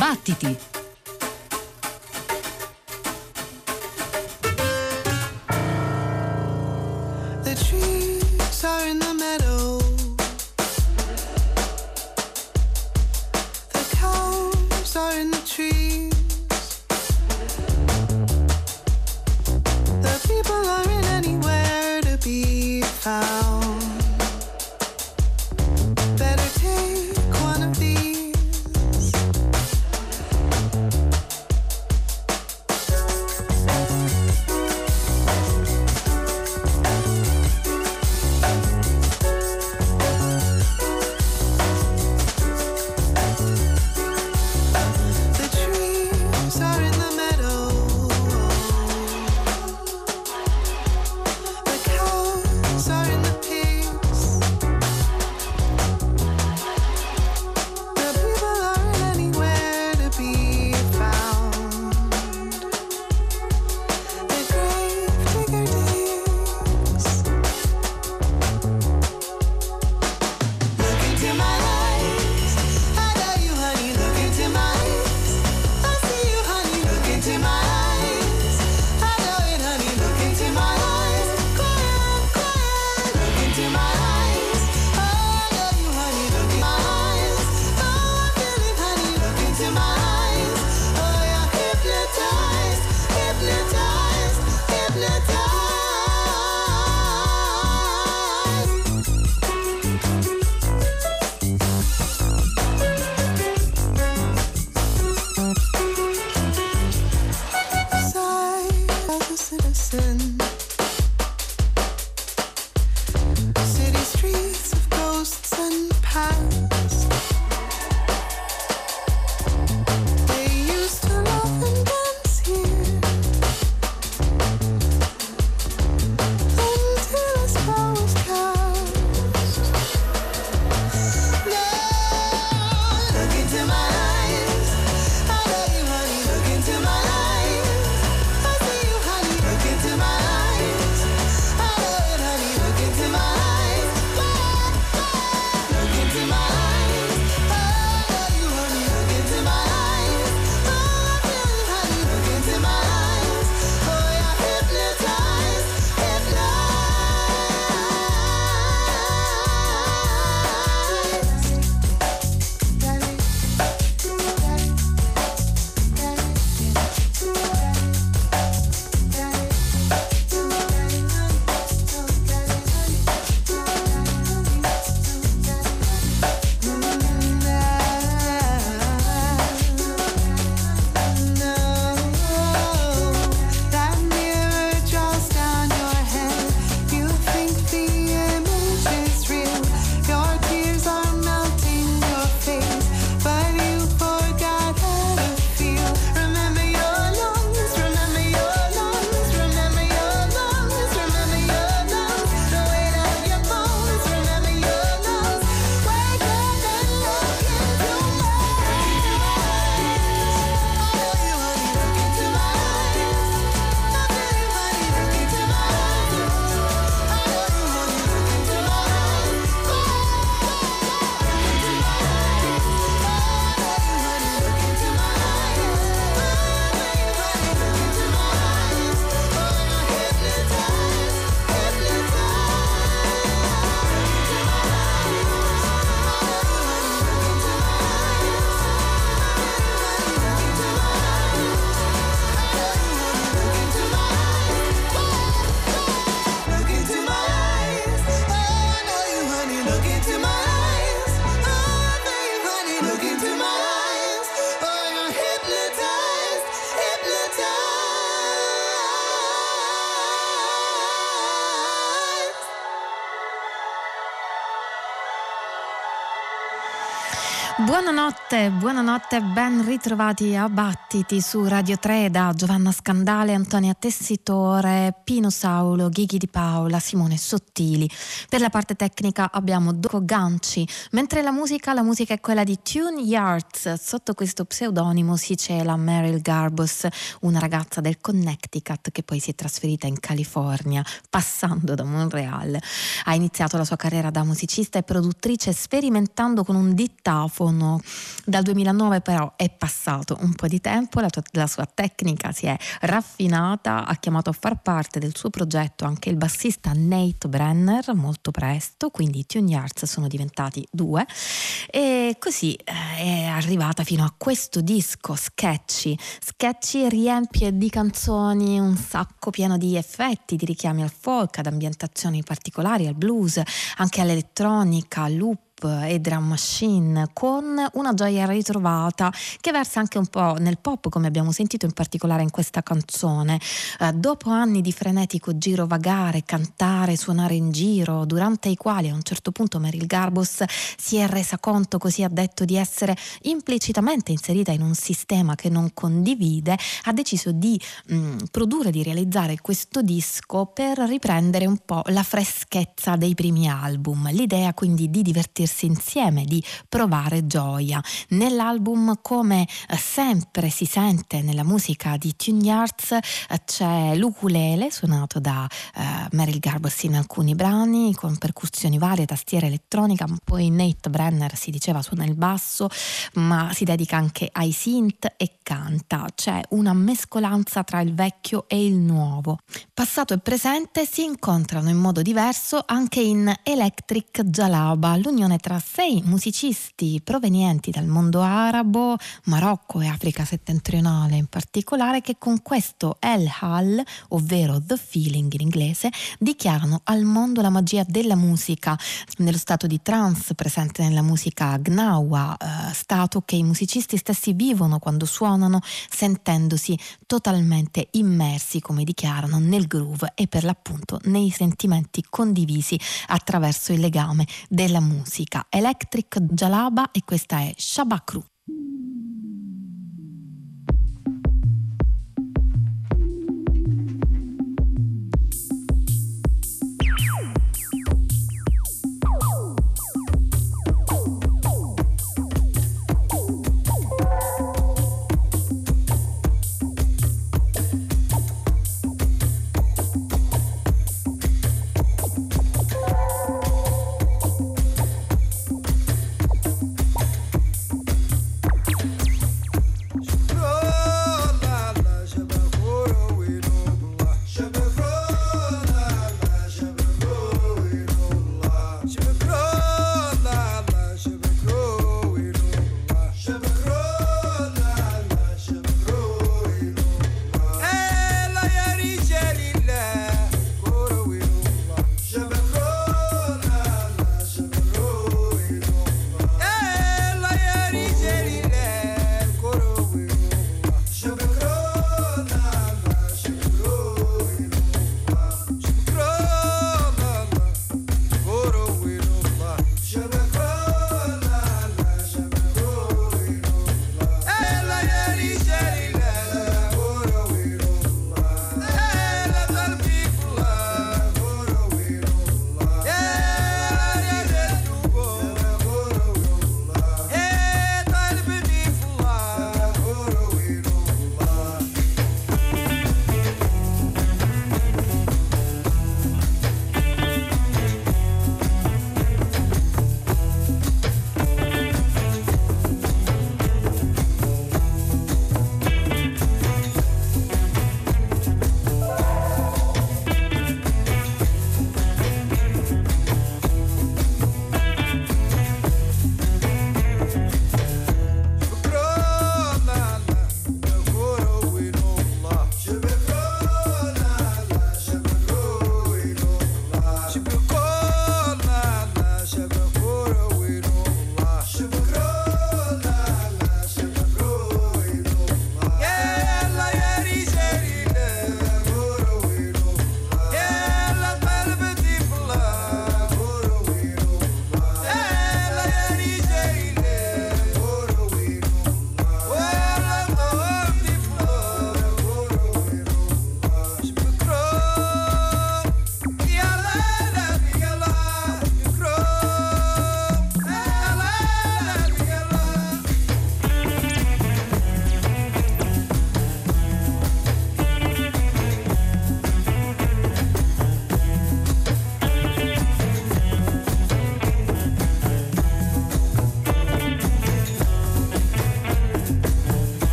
Battiti! Buonanotte, buonanotte ben ritrovati a Battiti su Radio 3 da Giovanna Scandale, Antonia Tessitore, Pino Saulo, Ghighi Di Paola, Simone Sottili. Per la parte tecnica abbiamo Doco Ganci, mentre la musica, la musica è quella di Tune Yards. Sotto questo pseudonimo si cela Meryl Garbus, una ragazza del Connecticut che poi si è trasferita in California, passando da Montreal. Ha iniziato la sua carriera da musicista e produttrice sperimentando con un dittafono dal 2009 però è passato un po' di tempo, la, tua, la sua tecnica si è raffinata, ha chiamato a far parte del suo progetto anche il bassista Nate Brenner molto presto, quindi i Tune Yards sono diventati due e così eh, è arrivata fino a questo disco Sketchy. Sketchy riempie di canzoni un sacco pieno di effetti, di richiami al folk, ad ambientazioni particolari, al blues, anche all'elettronica, al loop e drum machine con una gioia ritrovata che versa anche un po' nel pop come abbiamo sentito in particolare in questa canzone. Eh, dopo anni di frenetico giro vagare, cantare, suonare in giro, durante i quali a un certo punto Meryl Garbus si è resa conto, così ha detto, di essere implicitamente inserita in un sistema che non condivide, ha deciso di mh, mm, produrre, di realizzare questo disco per riprendere un po' la freschezza dei primi album. L'idea quindi di divertirsi divertirsi insieme, di provare gioia. Nell'album, come eh, sempre si sente nella musica di Tune Yards, eh, c'è l'ukulele suonato da uh, Meryl Garbus in alcuni brani con percussioni varie, tastiera elettronica, poi Nate Brenner si diceva suona il basso, ma si dedica anche ai synth e canta. C'è una mescolanza tra il vecchio e il nuovo. Passato e presente si incontrano in modo diverso anche in Electric Jalaba, l'unione tra sei musicisti provenienti dal mondo arabo, Marocco e Africa settentrionale in particolare, che con questo El Hal, ovvero The Feeling in inglese, dichiarano al mondo la magia della musica, nello stato di trance presente nella musica Gnawa, eh, stato che i musicisti stessi vivono quando suonano, sentendosi totalmente immersi, come dichiarano, nel groove e per l'appunto nei sentimenti condivisi attraverso il legame della musica musica Electric Jalaba e questa è Shabakru.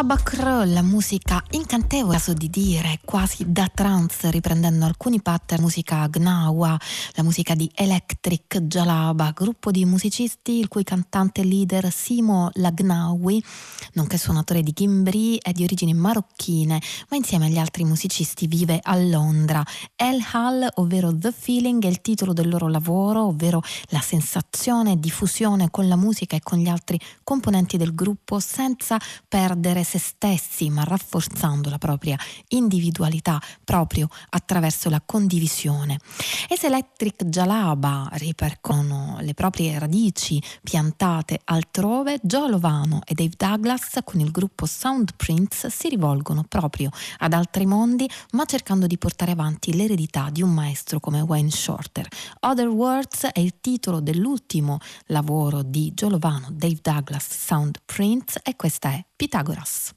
Shabak la musica incantevole, caso di dire, quasi da trance, riprendendo alcuni pattern, musica Gnawa, la musica di Electric Jalaba, gruppo di musicisti il cui cantante leader Simo Lagnawi, nonché suonatore di gimbri, è di origini marocchine, ma insieme agli altri musicisti vive a Londra. El Hal, ovvero The Feeling, è il titolo del loro lavoro, ovvero la sensazione di fusione con la musica e con gli altri componenti del gruppo senza perdere se stessi, ma rafforzando la propria individualità proprio attraverso la condivisione. E se Electric Jalaba ripercorrono le proprie radici piantate altrove, Joe Lovano e Dave Douglas con il gruppo Soundprints si rivolgono proprio ad altri mondi, ma cercando di portare avanti l'eredità di un maestro come Wayne Shorter. Other Words è il titolo dell'ultimo lavoro di Joe Lovano, Dave Douglas Soundprints e questa è Pythagoras.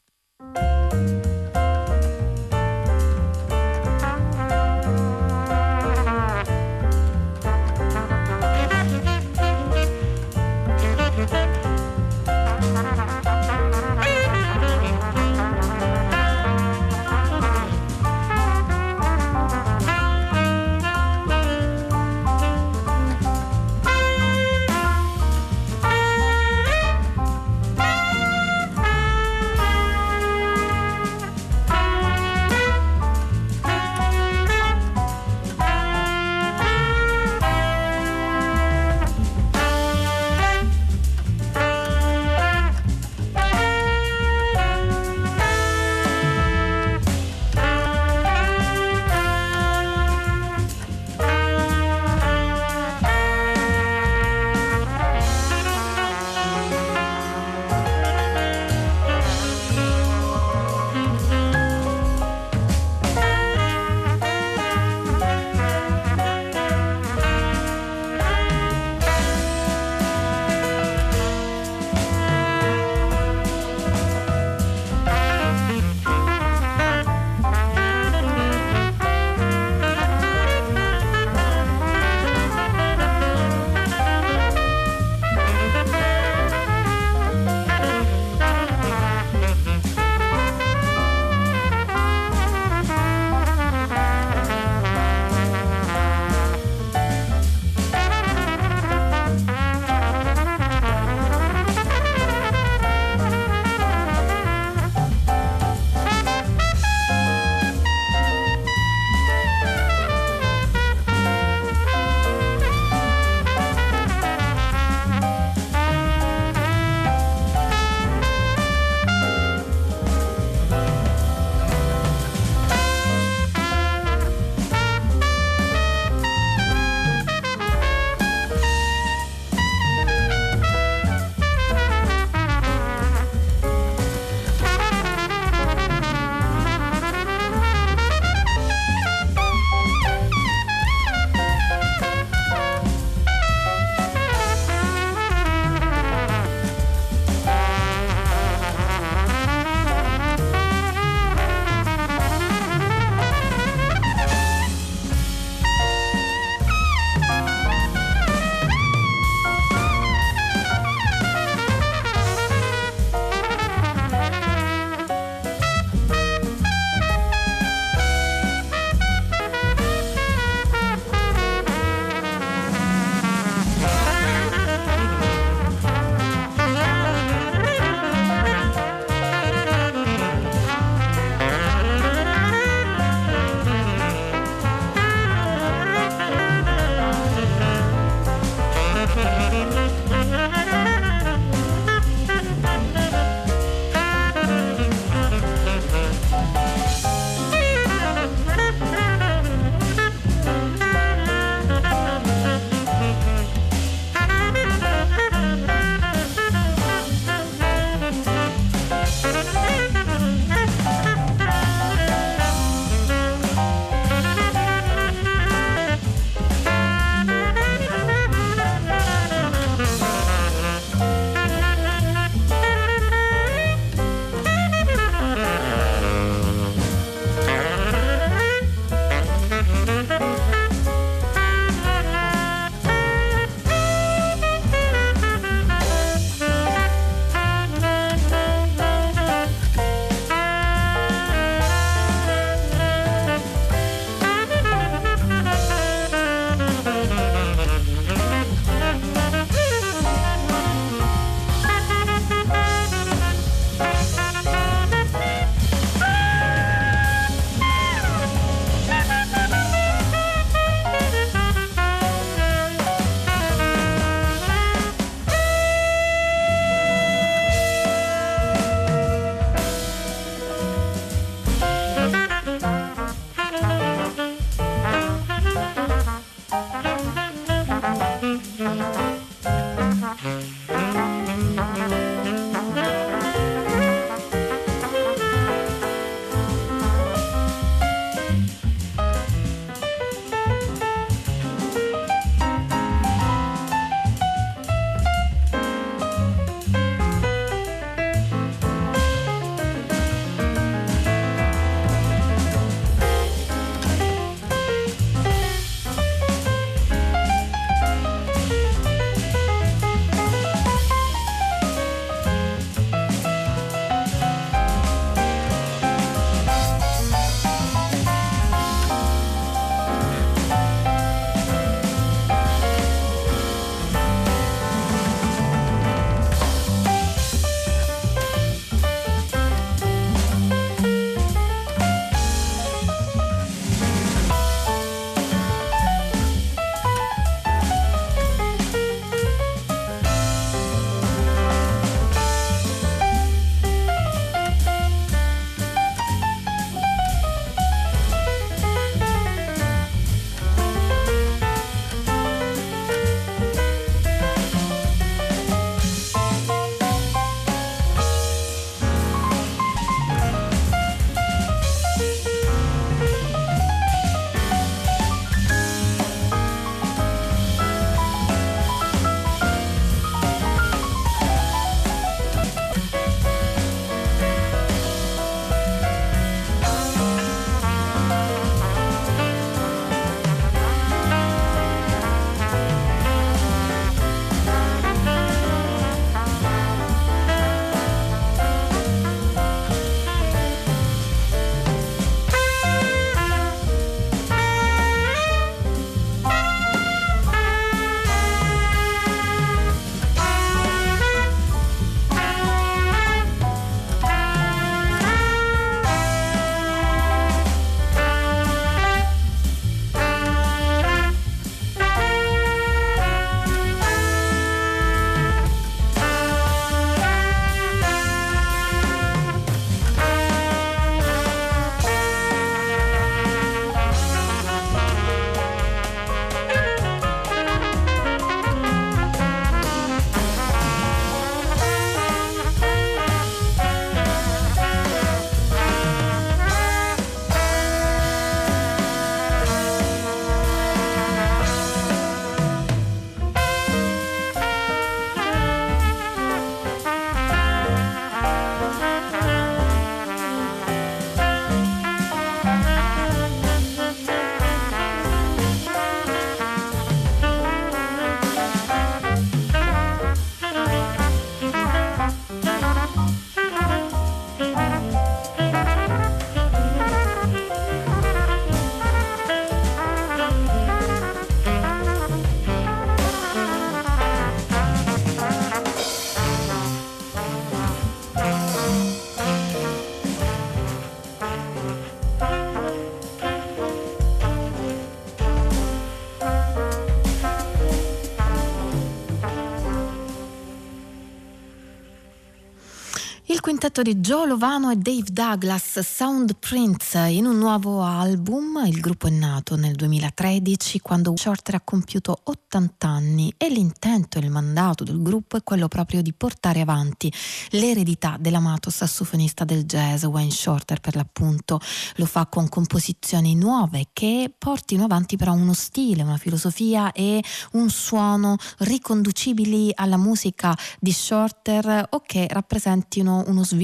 Di Joe Lovano e Dave Douglas, Sound Prince, in un nuovo album. Il gruppo è nato nel 2013 quando Shorter ha compiuto 80 anni e l'intento e il mandato del gruppo è quello proprio di portare avanti l'eredità dell'amato sassofonista del jazz Wayne Shorter per l'appunto. Lo fa con composizioni nuove che portino avanti però uno stile, una filosofia e un suono riconducibili alla musica di Shorter o che rappresentino uno sviluppo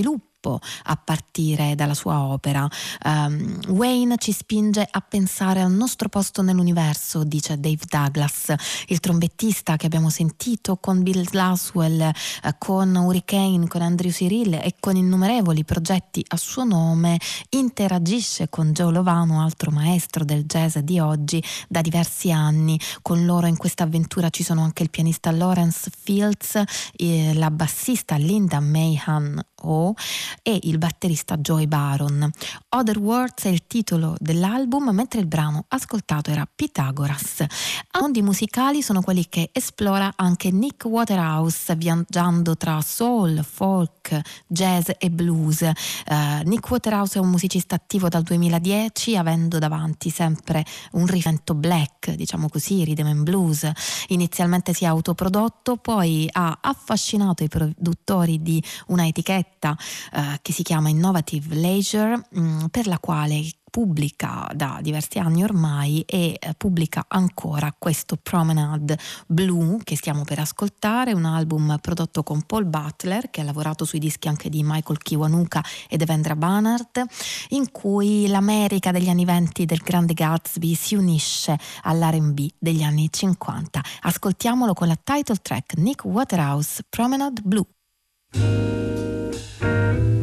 a partire dalla sua opera. Um, Wayne ci spinge a pensare al nostro posto nell'universo, dice Dave Douglas, il trombettista che abbiamo sentito con Bill Laswell, eh, con Hurricane, con Andrew Cyril e con innumerevoli progetti a suo nome, interagisce con Joe Lovano, altro maestro del jazz di oggi, da diversi anni. Con loro in questa avventura ci sono anche il pianista Lawrence Fields, eh, la bassista Linda Mayhan O e il batterista Joey Baron. Other Words è il titolo dell'album, mentre il brano ascoltato era Pythagoras. Mondi musicali sono quelli che esplora anche Nick Waterhouse, viaggiando tra soul, folk, jazz e blues. Uh, Nick Waterhouse è un musicista attivo dal 2010, avendo davanti sempre un rifento black, diciamo così, rhythm and blues. Inizialmente si è autoprodotto, poi ha affascinato i produttori di una etichetta uh, che si chiama Innovative Leisure, mh, mm, per la quale pubblica da diversi anni ormai e eh, pubblica ancora questo Promenade Blue che stiamo per ascoltare, un album prodotto con Paul Butler che ha lavorato sui dischi anche di Michael Kiwanuka e Devendra Banhart in cui l'America degli anni 20 del grande Gatsby si unisce all'R&B degli anni 50. Ascoltiamolo con la title track Nick Waterhouse Promenade Blue. Thank you.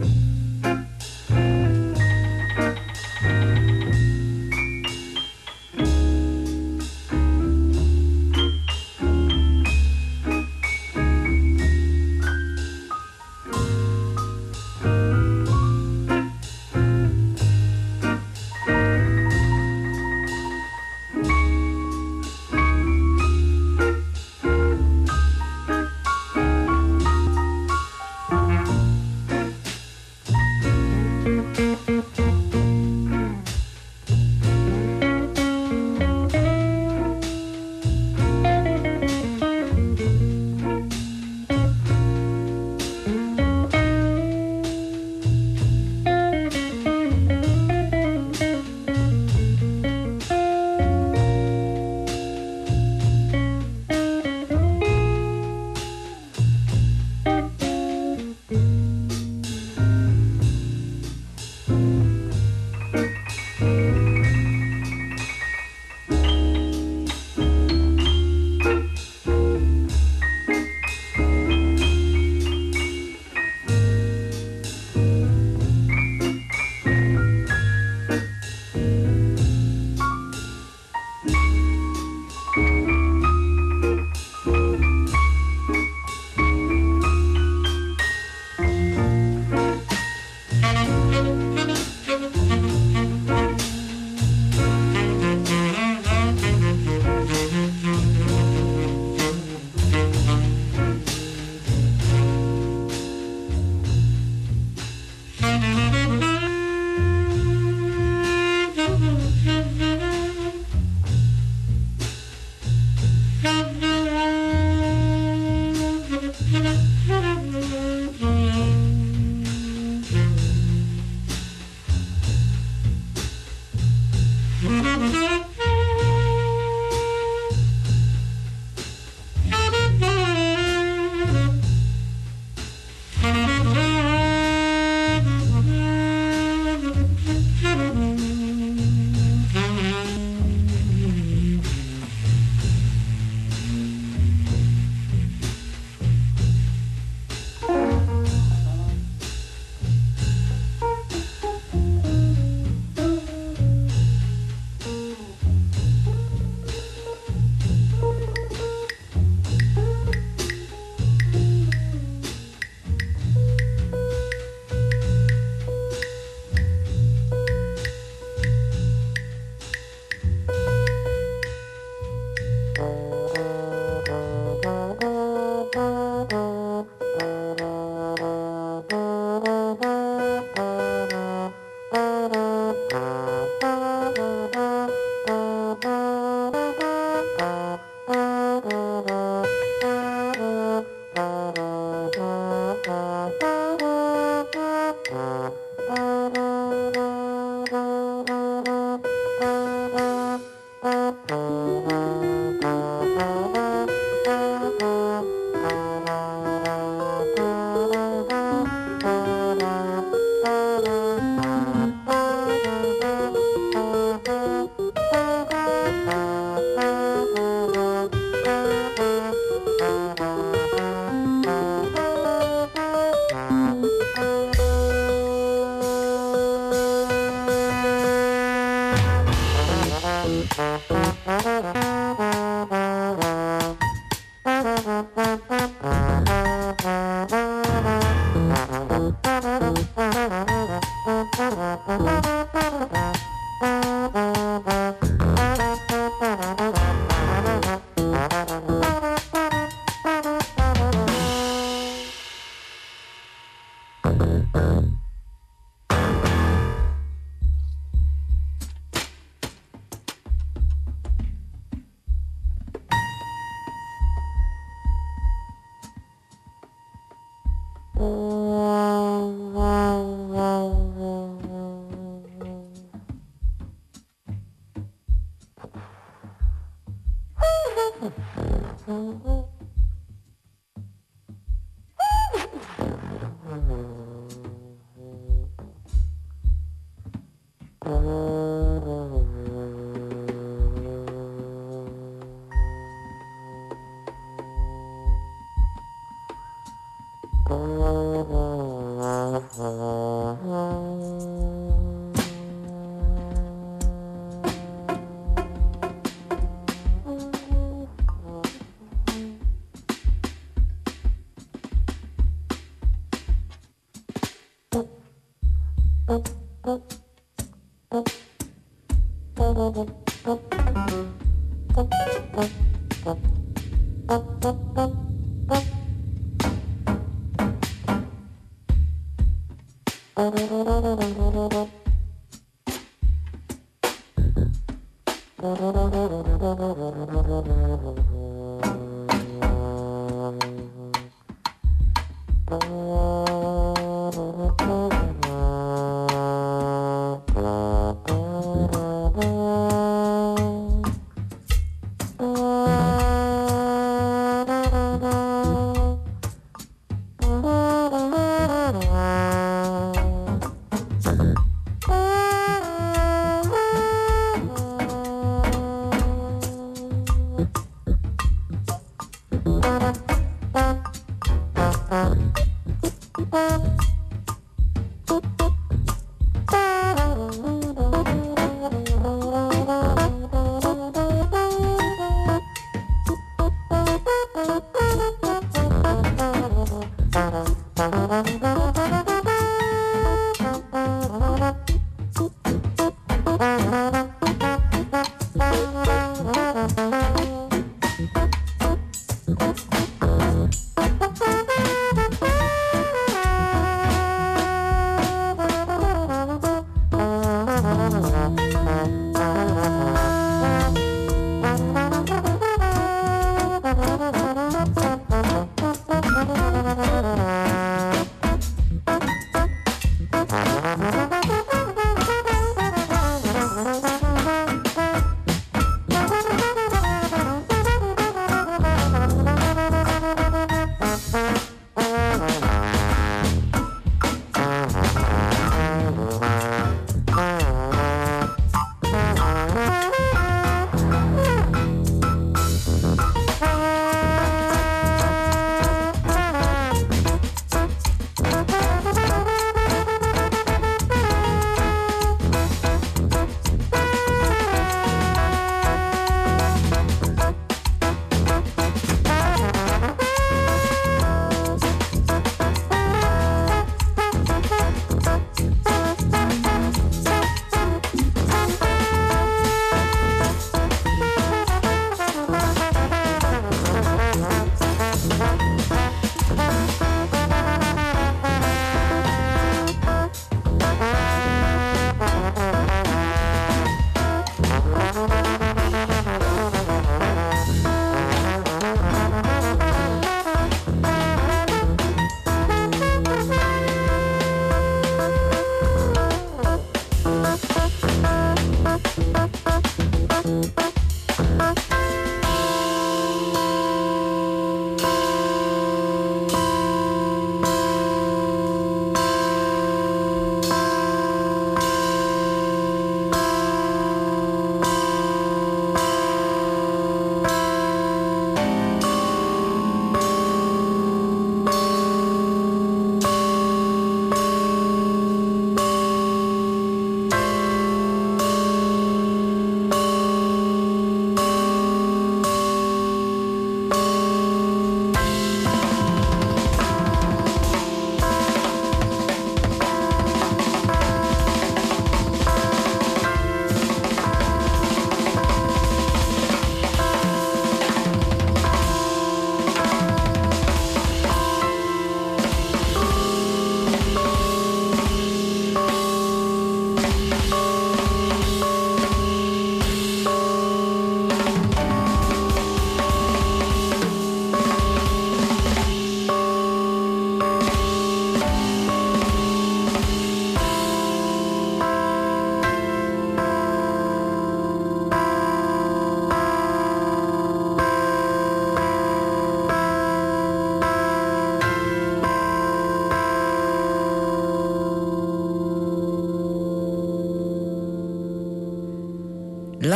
Mm-hmm.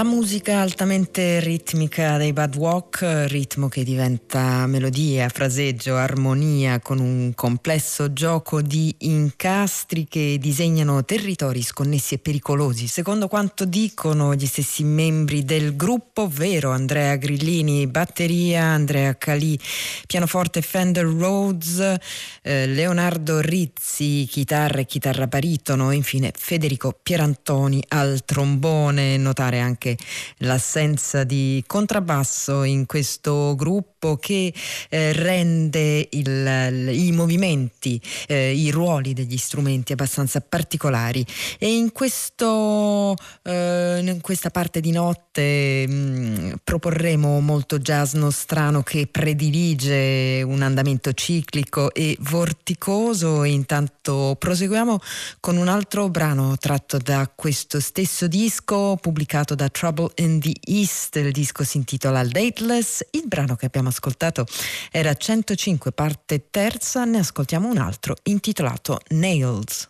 La musica altamente ritmica dei Bad Walk, ritmo che diventa melodia, fraseggio, armonia con un complesso gioco di incastri che disegnano territori sconnessi e pericolosi, secondo quanto dicono gli stessi membri del gruppo, ovvero Andrea Grillini, batteria, Andrea Calì, pianoforte Fender Rhodes, eh, Leonardo Rizzi, chitarra e chitarra baritono, infine Federico Pierantoni al trombone, notare anche anche l'assenza di contrabbasso in questo gruppo che eh, rende il, i movimenti, eh, i ruoli degli strumenti abbastanza particolari. E in, questo, eh, in questa parte di notte mh, mm, proporremo molto jazz nostrano che predilige un andamento ciclico e vorticoso. Intanto proseguiamo con un altro brano tratto da questo stesso disco pubblicato da Trouble in the East, il disco si intitola Dateless, il brano che abbiamo ascoltato era 105 parte terza, ne ascoltiamo un altro intitolato Nails.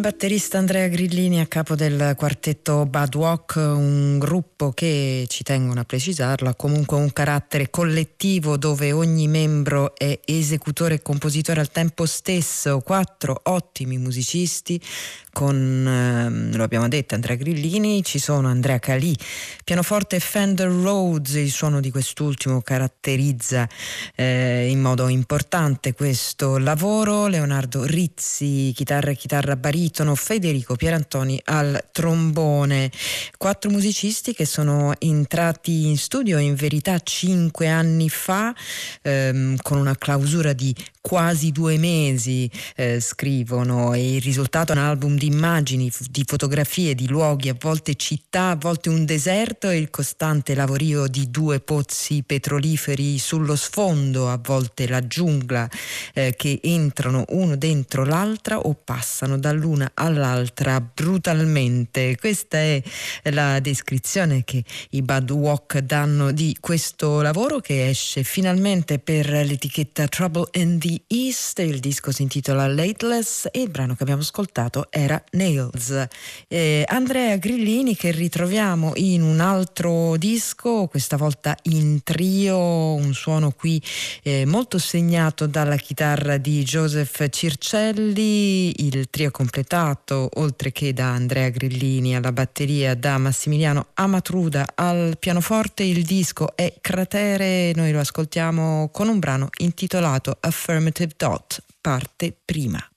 Il batterista Andrea Grillini a capo del quartetto Bad Walk, un gruppo che, ci tengono a precisarlo, ha comunque un carattere collettivo dove ogni membro è esecutore e compositore al tempo stesso, quattro ottimi musicisti con, eh, lo abbiamo detto, Andrea Grillini, ci sono Andrea Calì, pianoforte Fender Rhodes, il suono di quest'ultimo caratterizza eh, in modo importante questo lavoro, Leonardo Rizzi, chitarra e chitarra baritono, Federico Pierantoni al trombone, quattro musicisti che sono entrati in studio in verità cinque anni fa ehm, con una clausura di quasi due mesi eh, scrivono e il risultato è un album di immagini, di fotografie, di luoghi, a volte città, a volte un deserto e il costante lavorio di due pozzi petroliferi sullo sfondo, a volte la giungla eh, che entrano uno dentro l'altra o passano dall'una all'altra brutalmente. Questa è la descrizione che i Bad Walk danno di questo lavoro che esce finalmente per l'etichetta Trouble in the East, il disco si intitola Lateless e il brano che abbiamo ascoltato era Nails. Eh, Andrea Grillini che ritroviamo in un altro disco, questa volta in trio, un suono qui eh, molto segnato dalla chitarra di Joseph Circelli, il trio completato oltre che da Andrea Grillini alla batteria, da Massimiliano Amatruda al pianoforte, il disco è Cratere, noi lo ascoltiamo con un brano intitolato Affirmative Dot, parte prima.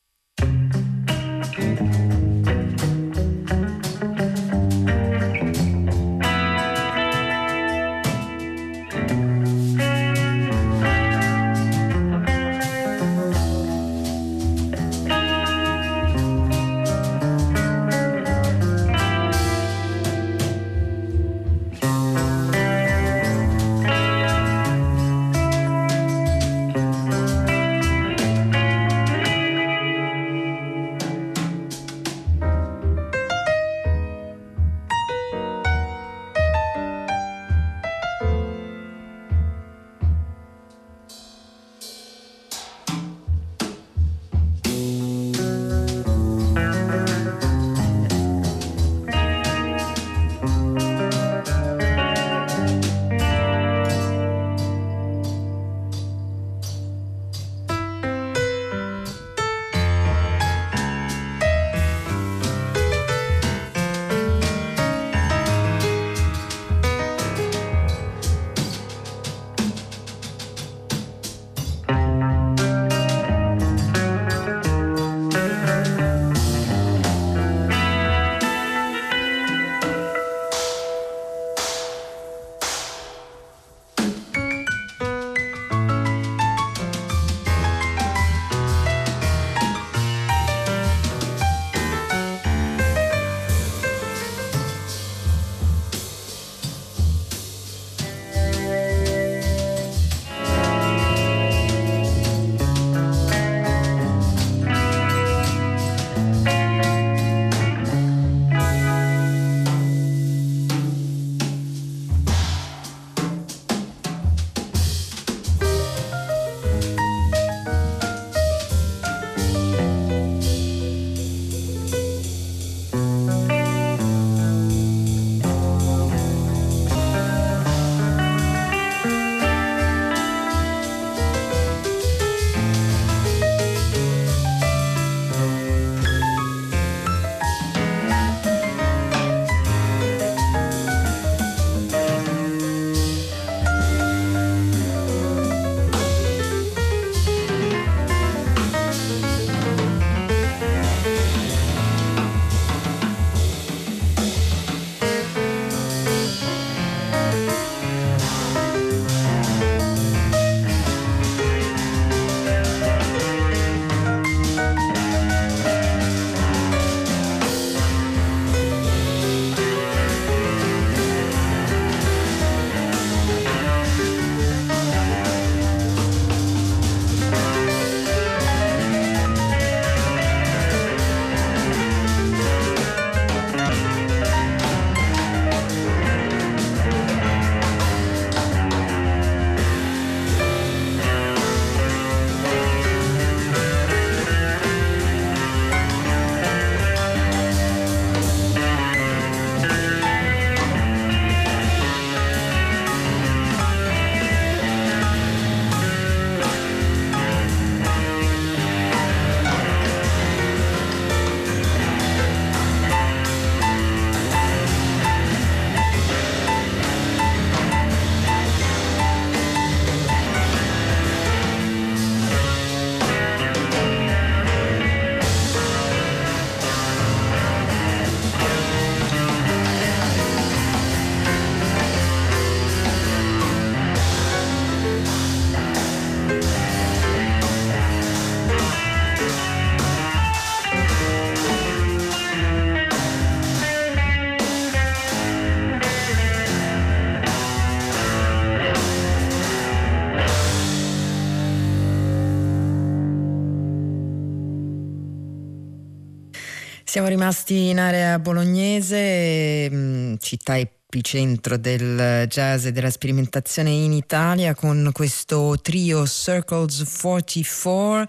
Siamo rimasti in area bolognese, mm, città epicentro del jazz e della sperimentazione in Italia con questo trio Circles 44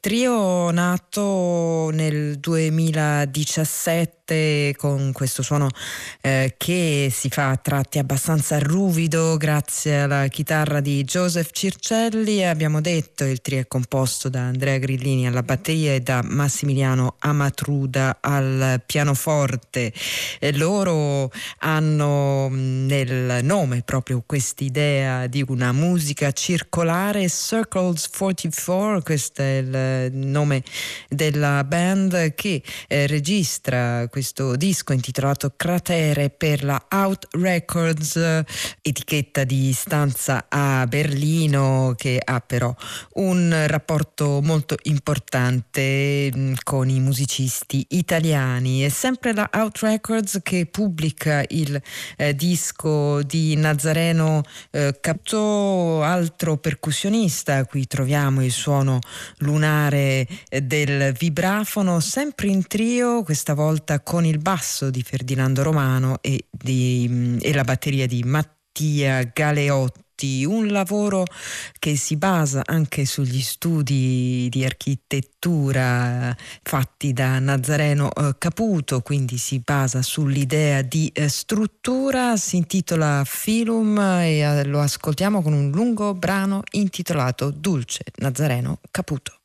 Trio nato nel 2017 con questo suono eh, che si fa a tratti abbastanza ruvido grazie alla chitarra di Joseph Circelli. Abbiamo detto il trio è composto da Andrea Grillini alla batteria e da Massimiliano Amatruda al pianoforte. E loro hanno nel nome proprio quest'idea di una musica circolare, Circles 44, questo è il nome della band che eh, registra questo disco intitolato Cratere per la Out Records, etichetta di stanza a Berlino che ha però un rapporto molto importante mh, con i musicisti italiani. È sempre la Out Records che pubblica il eh, disco di Nazareno eh, Capto, altro percussionista. Qui troviamo il suono lunare eh, del vibrafono, sempre in trio, questa volta con il basso di Ferdinando Romano e, di, e la batteria di Mattia Galeotti un lavoro che si basa anche sugli studi di architettura fatti da Nazareno eh, Caputo, quindi si basa sull'idea di eh, struttura, si intitola Filum e lo ascoltiamo con un lungo brano intitolato Dulce Nazareno Caputo.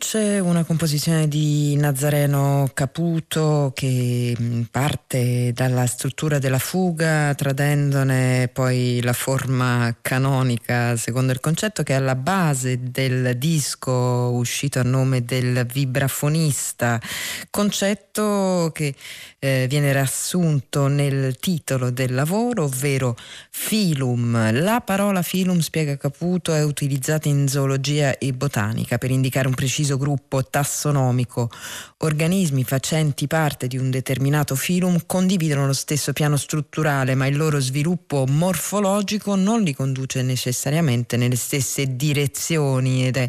Dulce, una composizione di Nazareno Caputo che mm, parte dalla struttura della fuga, tradendone poi la forma canonica secondo il concetto che è alla base del disco uscito a nome del vibrafonista, concetto che eh, viene riassunto nel titolo del lavoro, ovvero filum. La parola filum, spiega Caputo, è utilizzata in zoologia e botanica per indicare un preciso gruppo tassonomico. Organismi facenti parte di un determinato filum condividono lo stesso piano strutturale, ma il loro sviluppo morfologico non li conduce necessariamente nelle stesse direzioni ed è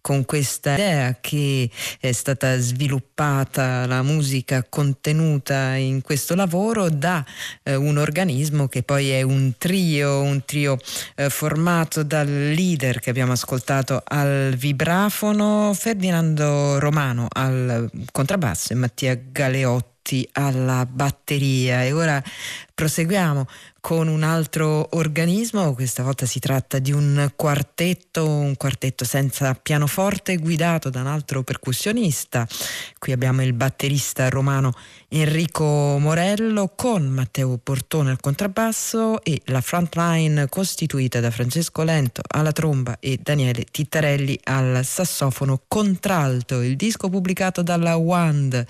con questa idea che è stata sviluppata la musica contenuta in questo lavoro da eh, un organismo che poi è un trio, un trio eh, formato dal leader che abbiamo ascoltato al vibrafono, Ferdinando Romano al contrabbasso e Mattia Galeotti alla batteria e ora proseguiamo con un altro organismo, questa volta si tratta di un quartetto, un quartetto senza pianoforte guidato da un altro percussionista. Qui abbiamo il batterista romano Enrico Morello con Matteo Portone al contrabbasso e la frontline costituita da Francesco Lento alla tromba e Daniele Tittarelli al sassofono contralto. Il disco pubblicato dalla WAND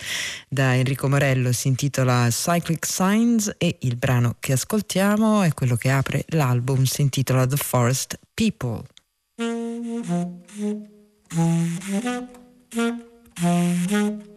da Enrico Morello si intitola Cyclic Signs e il brano che ascoltiamo è quello che apre l'album, si intitola The Forest People. Mm-hmm.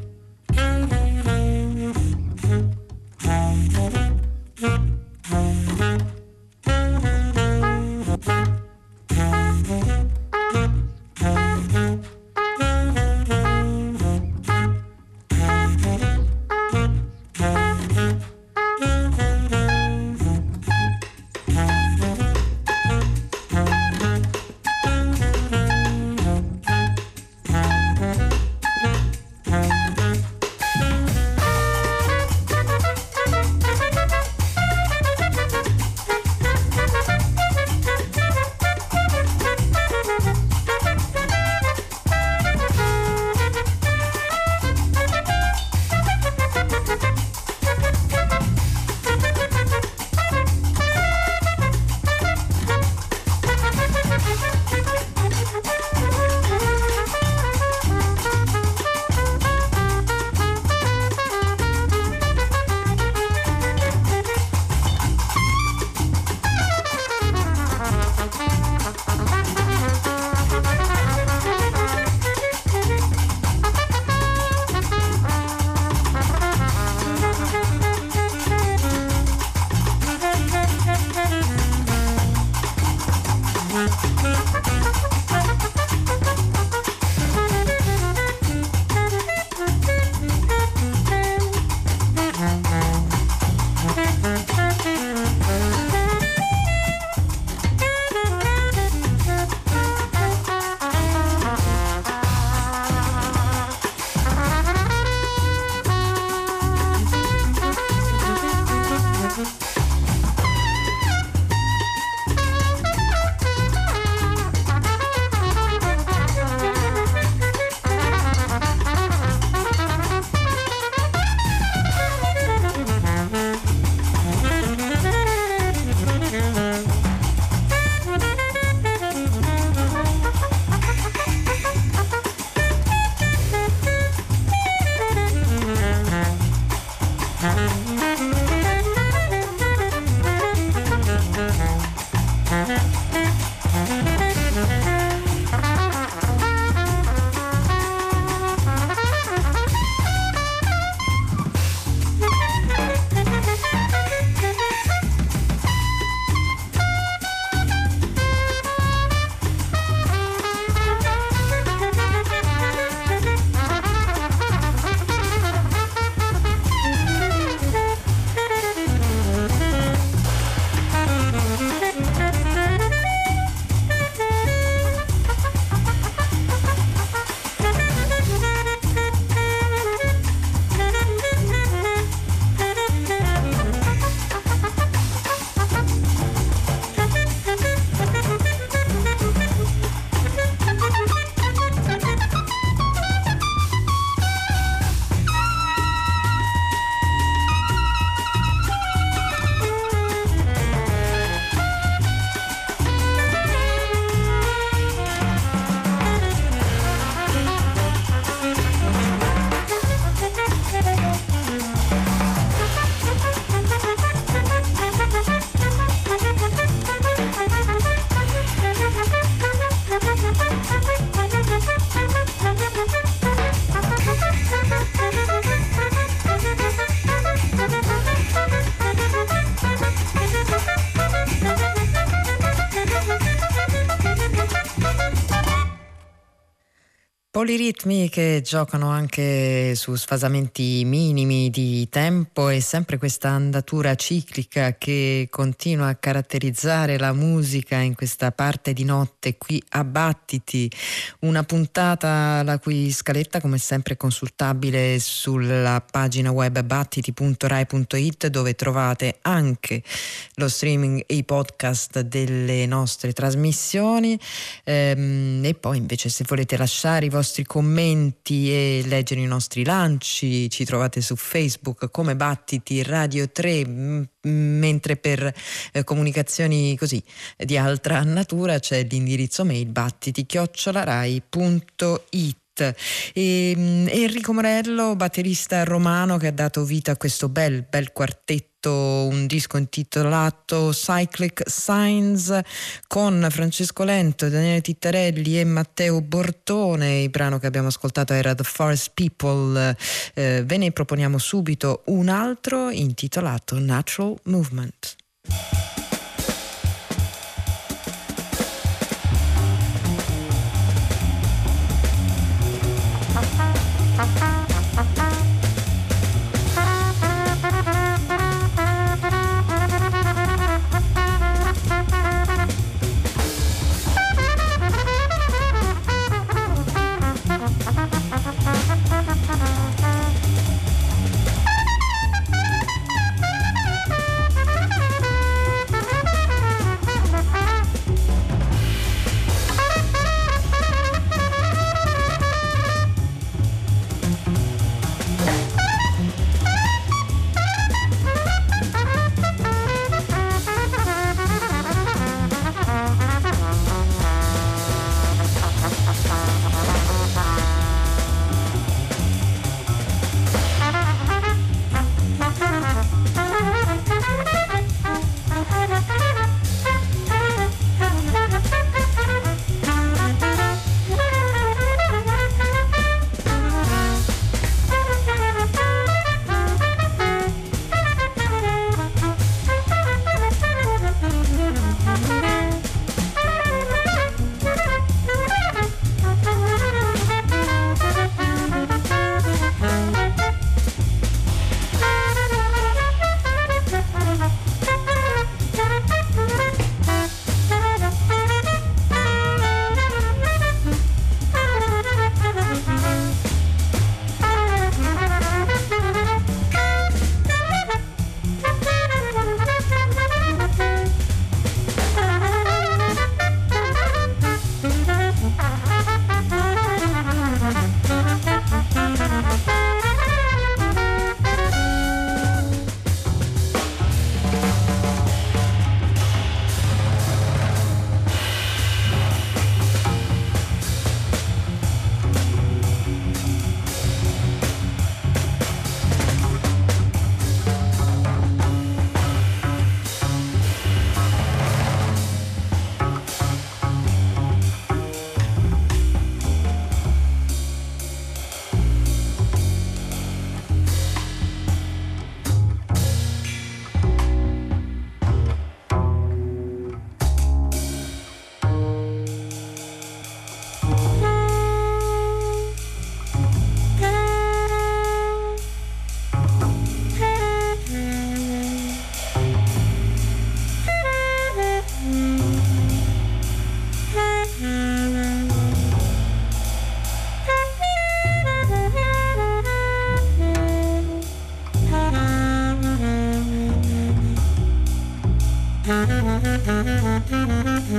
Poliritmi che giocano anche su sfasamenti minimi di tempo e sempre questa andatura ciclica che continua a caratterizzare la musica in questa parte di notte qui a Battiti, una puntata la cui scaletta come sempre è consultabile sulla pagina web battiti.rai.it dove trovate anche lo streaming e i podcast delle nostre trasmissioni. Ehm, e poi invece se volete lasciare i vostri vostri commenti e leggere i nostri lanci. Ci trovate su Facebook come Battiti Radio 3, m- mentre per eh, comunicazioni così di altra natura c'è l'indirizzo mail battiti-rai.it. E, Enrico Morello, batterista romano che ha dato vita a questo bel, bel quartetto un disco intitolato Cyclic Signs con Francesco Lento, Daniele Tittarelli e Matteo Bortone. Il brano che abbiamo ascoltato era The Forest People. Eh, ve ne proponiamo subito un altro intitolato Natural Movement. Bye.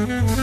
Mm-hmm.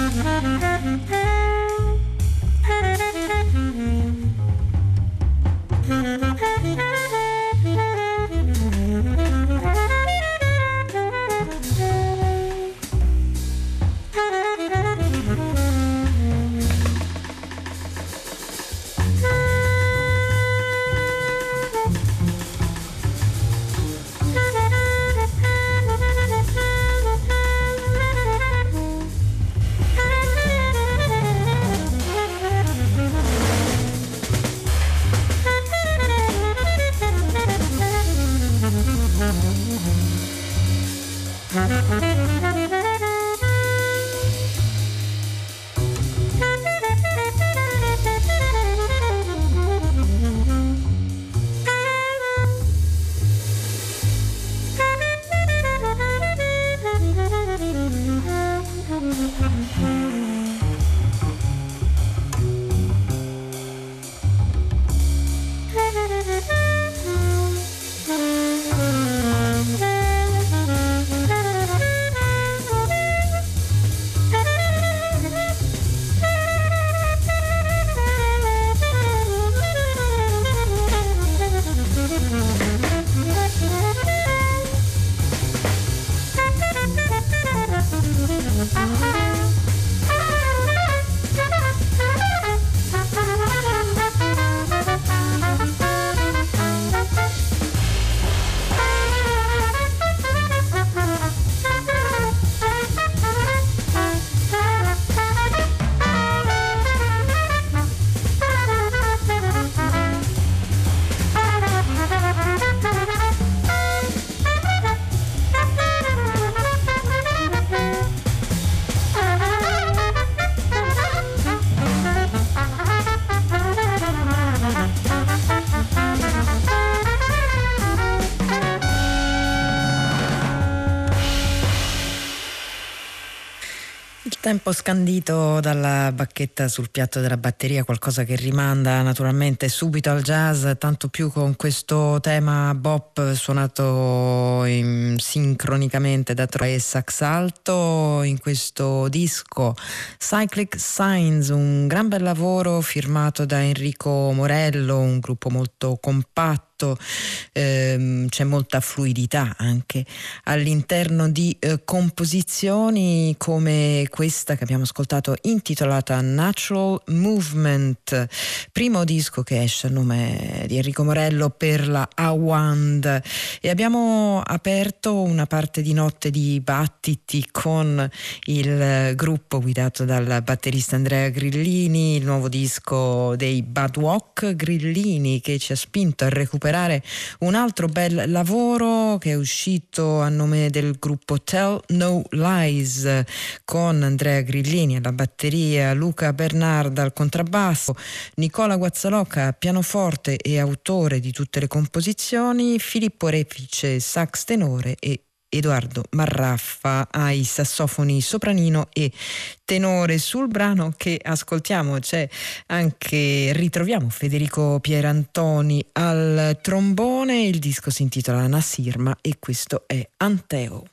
Tempo scandito dalla bacchetta sul piatto della batteria, qualcosa che rimanda naturalmente subito al jazz, tanto più con questo tema bop suonato in, sincronicamente da Troy sax alto in questo disco. Cyclic Signs, un gran bel lavoro firmato da Enrico Morello, un gruppo molto compatto ehm, c'è molta fluidità anche all'interno di eh, composizioni come questa che abbiamo ascoltato intitolata Natural Movement, primo disco che esce a nome di Enrico Morello per la Awand. E abbiamo aperto una parte di notte di battiti con il gruppo guidato dal batterista Andrea Grillini, il nuovo disco dei Bad Walk Grillini che ci ha spinto a recuperare recuperare un altro bel lavoro che è uscito a nome del gruppo Tell No Lies con Andrea Grillini alla batteria, Luca Bernarda al contrabbasso, Nicola Guazzalocca pianoforte e autore di tutte le composizioni, Filippo Refice sax tenore e Edoardo Marraffa ai sassofoni sopranino e tenore. Sul brano che ascoltiamo c'è anche, ritroviamo Federico Pierantoni al trombone, il disco si intitola Nasirma e questo è Anteo.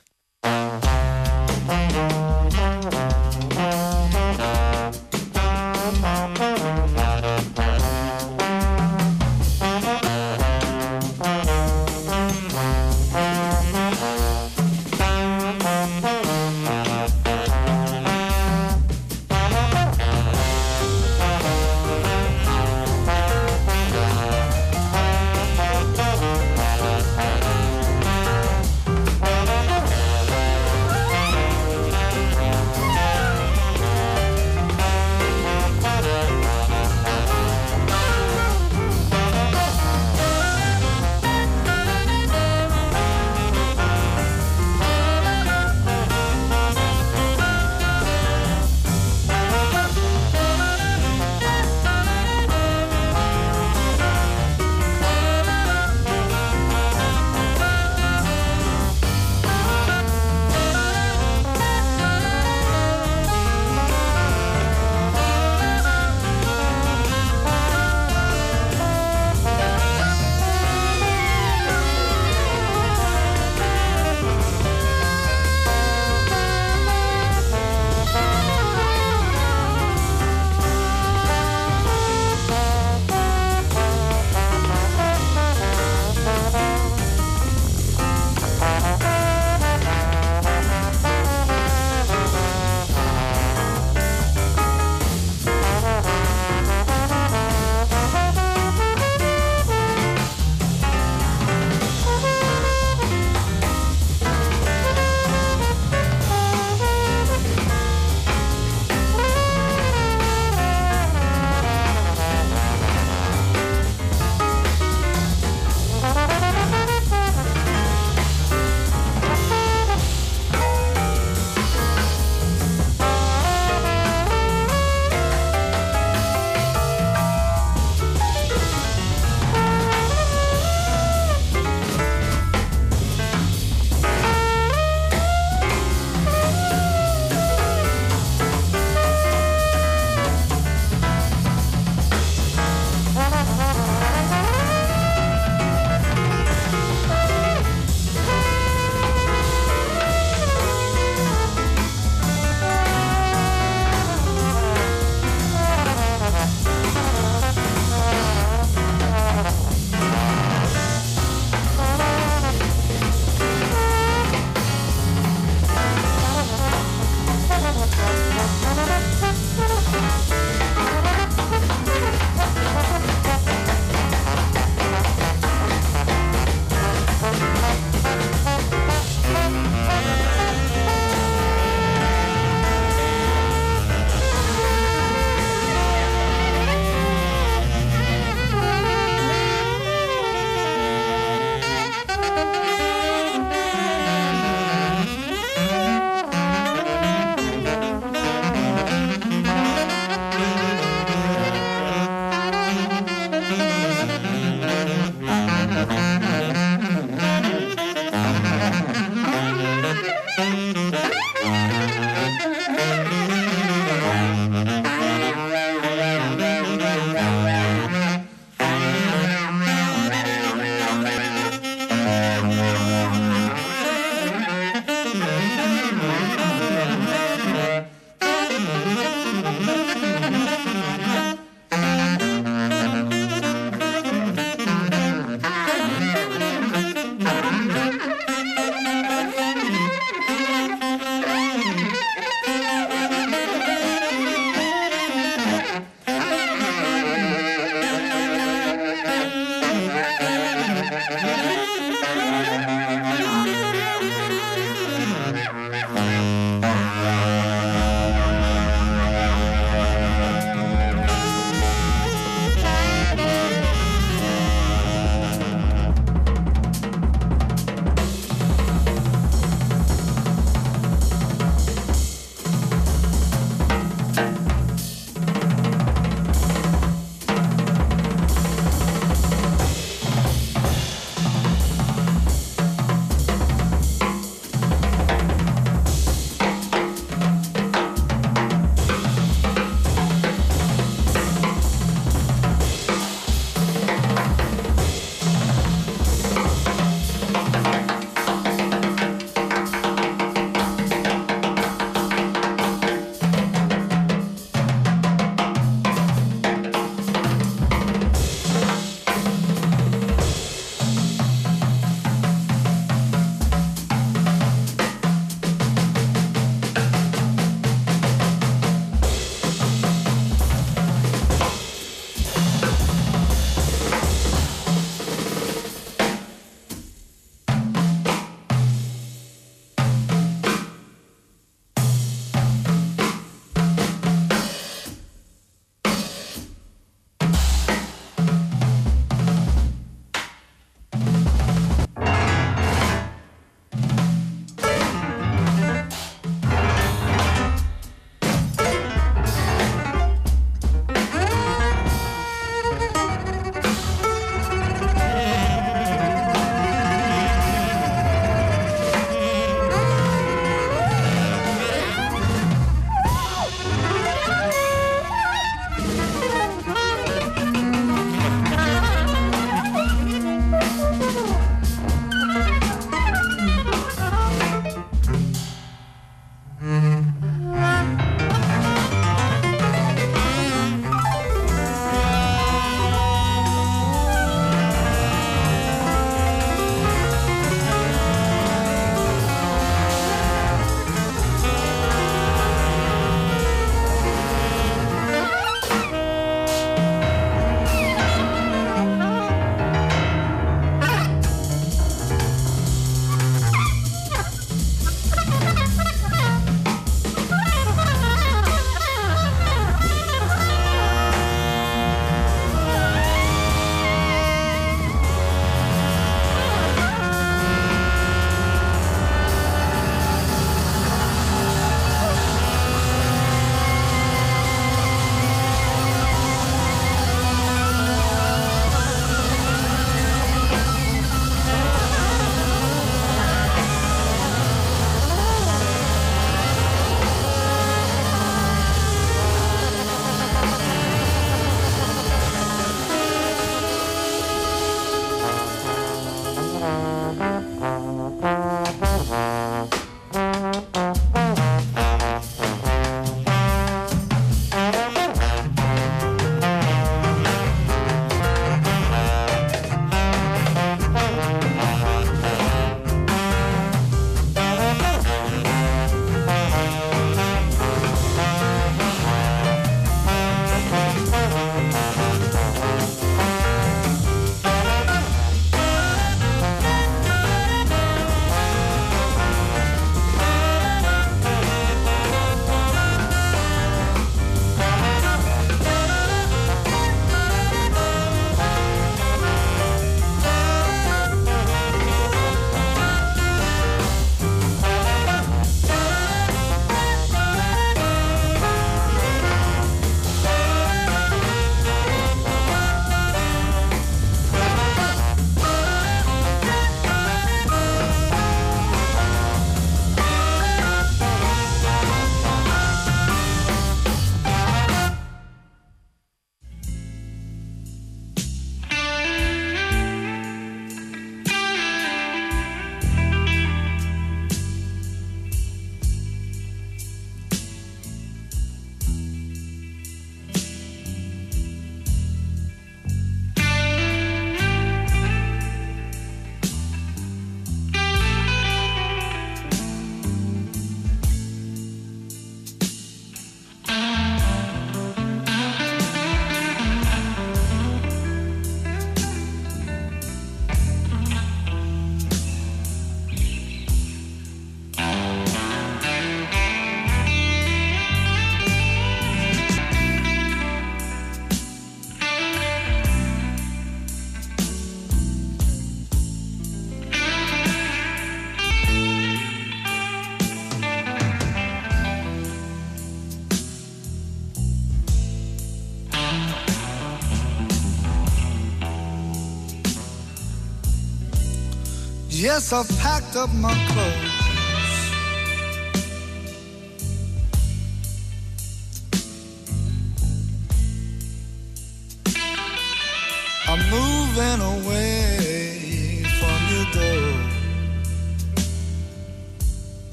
Yes, I've packed up my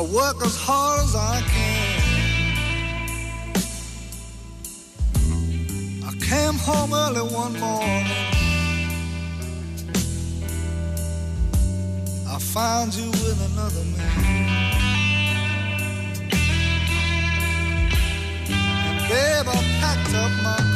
I work as hard as I can. I came home early one morning. I found you with another man. And babe, I packed up my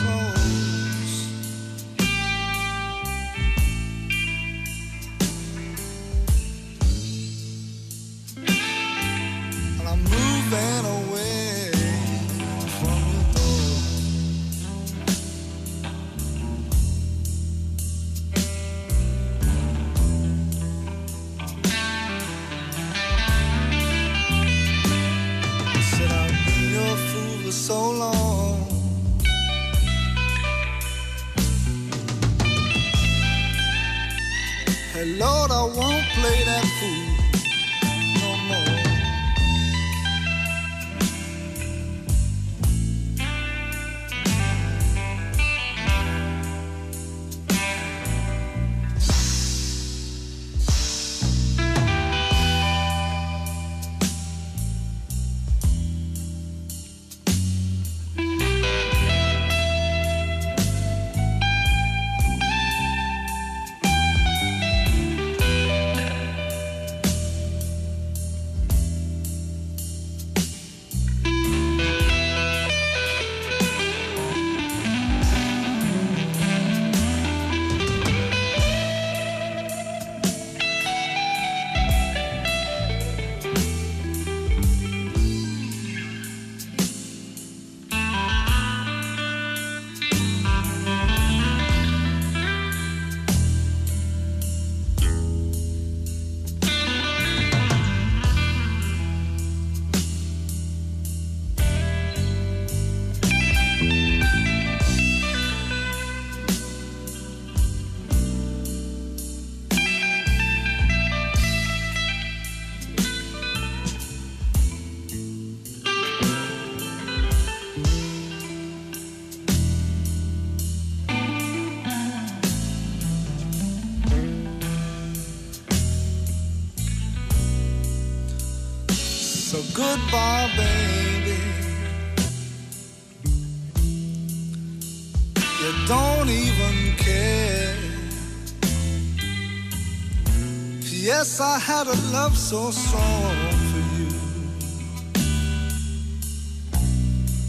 Yes, I had a love so strong for you.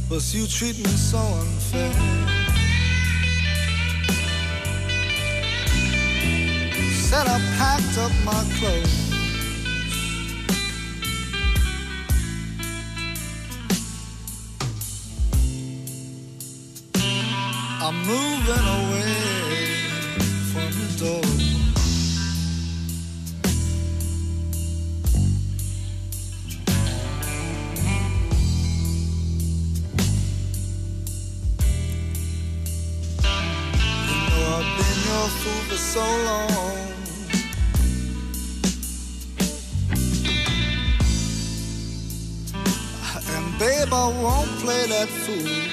But you treat me so unfair. Said I packed up my clothes. I'm moving away 注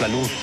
la.